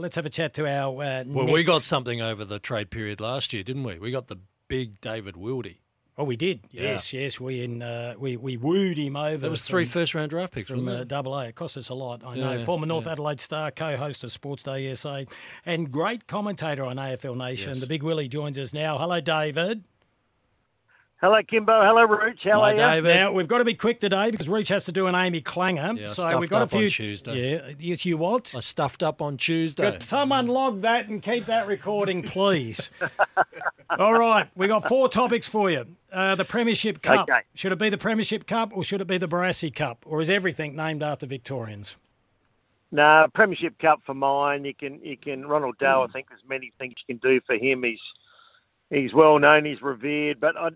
let's have a chat to our. Uh, Well, next... we got something over the trade period last year, didn't we? We got the big David Wildy. Oh, we did. Yes, yes. We in uh, we we wooed him over. That was three from- first round draft picks, from uh, it? Double A. It cost us a lot, I know. Yeah, Former North yeah. Adelaide star, co-host of Sports Day SA, and great commentator on AFL Nation. Yes. The Big Willie joins us now. Hello, David. Hello, Kymbo. Hello, Rooch. How Hi, are you? David. Now we've got to be quick today because Rooch has to do an Amy Clanger. Yeah, so stuffed we've got up a on few. Tuesday. Yeah, yes, you what? I stuffed up on Tuesday. Could someone log that and keep that recording, please? All right, we got four topics for you. Uh, the Premiership Cup. Okay. Should it be the Premiership Cup or should it be the Barassi Cup? Or is everything named after Victorians? No, Premiership Cup for mine. You can, you can. Ronald Dow. I think there's many things you can do for him. He's, he's well known. He's revered. But I,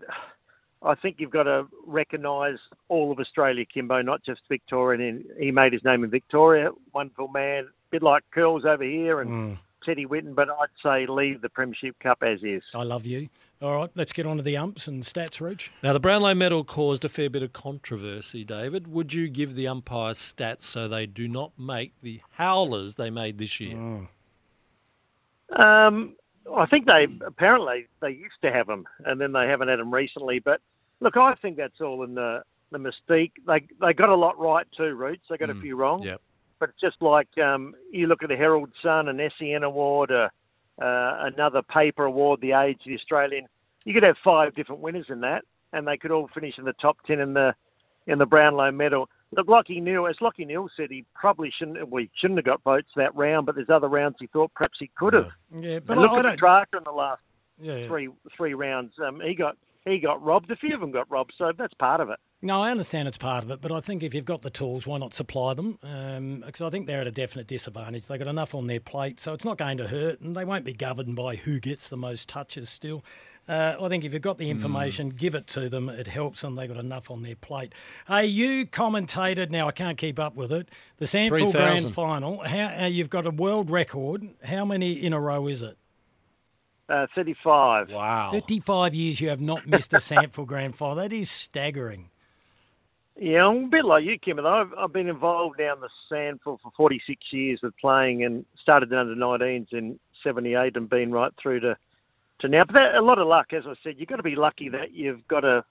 I think you've got to recognise all of Australia, Kymbo, not just Victoria. And he made his name in Victoria. Wonderful man. bit like Curls over here and Teddy Whitten. But I'd say leave the Premiership Cup as is. I love you. All right, let's get on to the umps and stats, Rooch. Now, the Brownlow medal caused a fair bit of controversy, David. Would you give the umpires stats so they do not make the howlers they made this year? Um, I think they apparently they used to have them, and then they haven't had them recently. But look, I think that's all in the the mystique. They they got a lot right too, Rooch. They got a few wrong. Yep. But it's just like um, you look at the Herald Sun, an SEN award, uh, uh, another paper award, the Age, the Australian. You could have five different winners in that, and they could all finish in the top ten in the in the Brownlow medal. Look, Lachie Neale, as Lachie Neale said, he probably shouldn't. We shouldn't have got votes that round, but there's other rounds he thought perhaps he could have. Yeah, But but look I, I at don't. In the last Yeah. three three rounds. Um, he got he got robbed. A few of them got robbed, so that's part of it. No, I understand it's part of it, but I think if you've got the tools, why not supply them? Because I think they're at a definite disadvantage. They've got enough on their plate, so it's not going to hurt, and they won't be governed by who gets the most touches still. Uh, I think if you've got the information, give it to them. It helps them. They've got enough on their plate. Hey, you commentated, now I can't keep up with it, the SANFL 3,000. Grand Final. How, uh, you've got a world record. How many in a row is it? Uh, Thirty-five. Wow. 35 years you have not missed a SANFL Grand Final. That is staggering. Yeah, I'm a bit like you, Kym. I've, I've been involved down the SANFL for 46 years with playing and started in under 19s in 78 and been right through to, to now. But that, a lot of luck, as I said. You've got to be lucky that you've got a,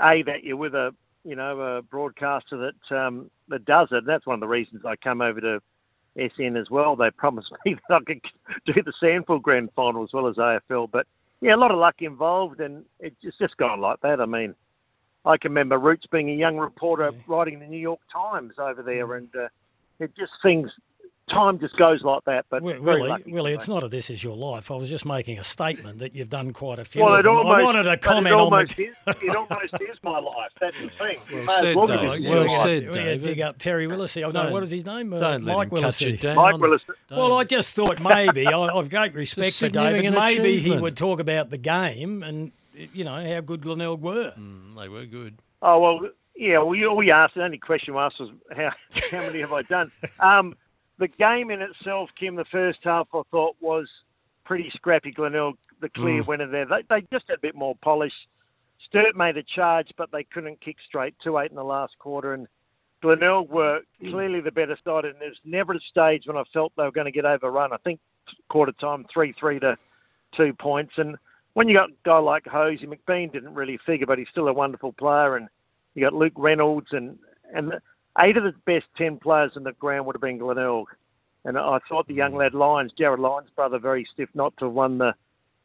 A, that you're with a, you know, a broadcaster that um, that does it. That's one of the reasons I come over to SEN as well. They promised me that I could do the SANFL Grand Final as well as AFL. But, yeah, a lot of luck involved, and it's just, just gone like that. I mean, I can remember Rooch being a young reporter writing the New York Times over there, and uh, it just things. Time just goes like that. But Wi- very Willie, lucky, Willie, it's not a this is your life. I was just making a statement that you've done quite a few. Well, of it almost, I wanted to comment it on the. is. It almost is my life. That's the thing. Well May said, well Dave. it is Well your life. said, we had to David. dig up Terry Willesee. Oh, no, what is his name? Uh, Don't let Mike him cut you Willesee. Mike Willis. Well, I just thought maybe I, I've great respect for David. significant Maybe he would talk about the game and you know how good Glenelg were. Mm, they were good. Oh well, yeah. Well, you, all you asked, the only question you asked was how how many have I done? Um, the game in itself, Kym, the first half I thought was pretty scrappy. Glenelg, the clear mm. winner there. They they just had a bit more polish. Sturt made a charge, but they couldn't kick straight. Two eight in the last quarter, and Glenelg were mm. clearly the better side. And there's never a stage when I felt they were going to get overrun. I think quarter time three three to two points. And when you got a guy like Hosie, McBean didn't really figure, but he's still a wonderful player. And you got Luke Reynolds and and eight of the best ten players in the ground would have been Glenelg. And I thought the young mm. lad Lyons, Jarryd Lyons' brother, very stiff not to have won the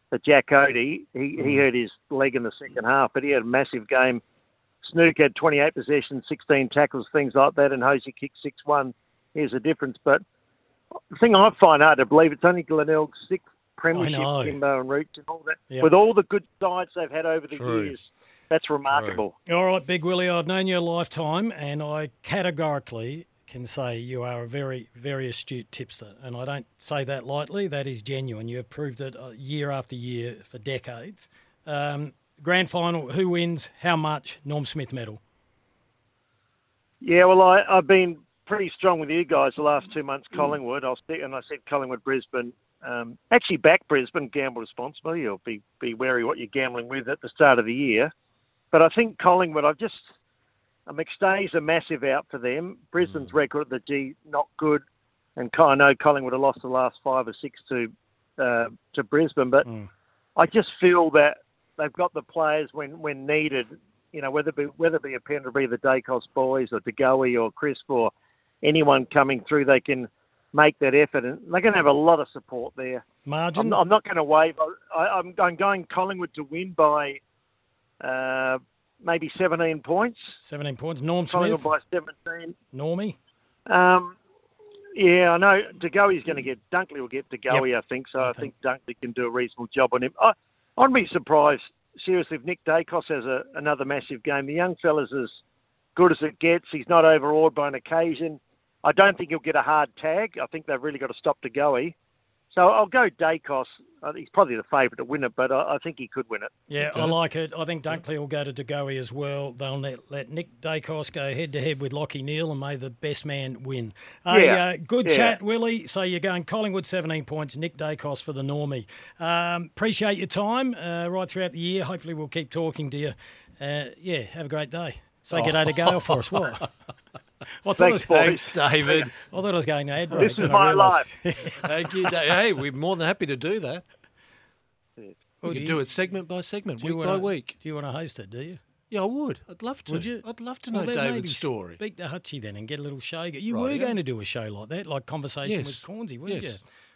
the Jack Oatey. He he mm. hurt his leg in the second half, but he had a massive game. Snook had 28 possessions, 16 tackles, things like that, and Hosie kicked 6-1. Here's the difference. But the thing I find hard to believe, it's only Glenelg's sixth premiership. Kymbo and Rooch and all that. Yep. With all the good sides they've had over the True. years, that's remarkable. All right, Big Willie, I've known you a lifetime, and I categorically can say you are a very, very astute tipster. And I don't say that lightly, that is genuine. You have proved it uh, year after year for decades. Um, grand final, who wins, how much, Norm Smith medal? Yeah, well, I, I've been pretty strong with you guys the last two months. Collingwood, I'll stick, and I said Collingwood, Brisbane. Um, actually, back Brisbane, gamble responsibly. You'll be be wary what you're gambling with at the start of the year. But I think Collingwood, I've just McStay's a massive out for them. Brisbane's record at the G not good. and I know Collingwood have lost the last five or six to uh, to Brisbane, but Mm. I just feel that they've got the players when, when needed. You know, whether it be whether it be a Pendlebury, the Daicos boys, or De Goey or Crisp or anyone coming through, they can make that effort, and they're going to have a lot of support there. Margin. I'm, I'm not going to wave. I, I'm, I'm going Collingwood to win by uh, maybe 17 points. 17 points. Norm Smith. by 17. Normie. Um, yeah, I know De Goey's going to get Dunkley will get De Goey, I think. So I I, think. think. Dunkley can do a reasonable job on him. I, I'd be surprised seriously if Nick Daicos has a, another massive game. The young fella's as good as it gets. He's not overawed by an occasion. I don't think he'll get a hard tag. I think they've really got to stop De Goey. So I'll go Daicos. Uh, he's probably the favourite to win it, but I, I think he could win it. Yeah, I like it. I think Dunkley will go to De Goey as well. They'll let, let Nick Daicos go head to head with Lachie Neale and may the best man win. Hey, Yeah, uh, good yeah. chat, Willie. So you're going Collingwood 17 points, Nick Daicos for the Normie. Um, appreciate your time uh, right throughout the year. Hopefully we'll keep talking to you. Uh, yeah, have a great day. Say good day to Gail for us. What? I thought, Thanks, it boys. Thanks, David. I thought I was going to ad break. This is my life. Thank you, Dave. Hey, we're more than happy to do that. Well, We do could you- do it segment by segment, week by wanna- week. Do you want to host it, do you? Yeah, I would. I'd love to. Would you? I'd love to know then maybe David's story. Speak to Hutchie then and get a little show. You Right, were yeah. going to do a show like that, like conversation Yes. with Cornsey, weren't Yes. you?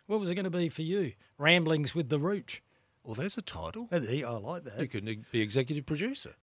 What was it going to be for you? Ramblings with the Rooch. Well, there's a title. I like that. You could be executive producer.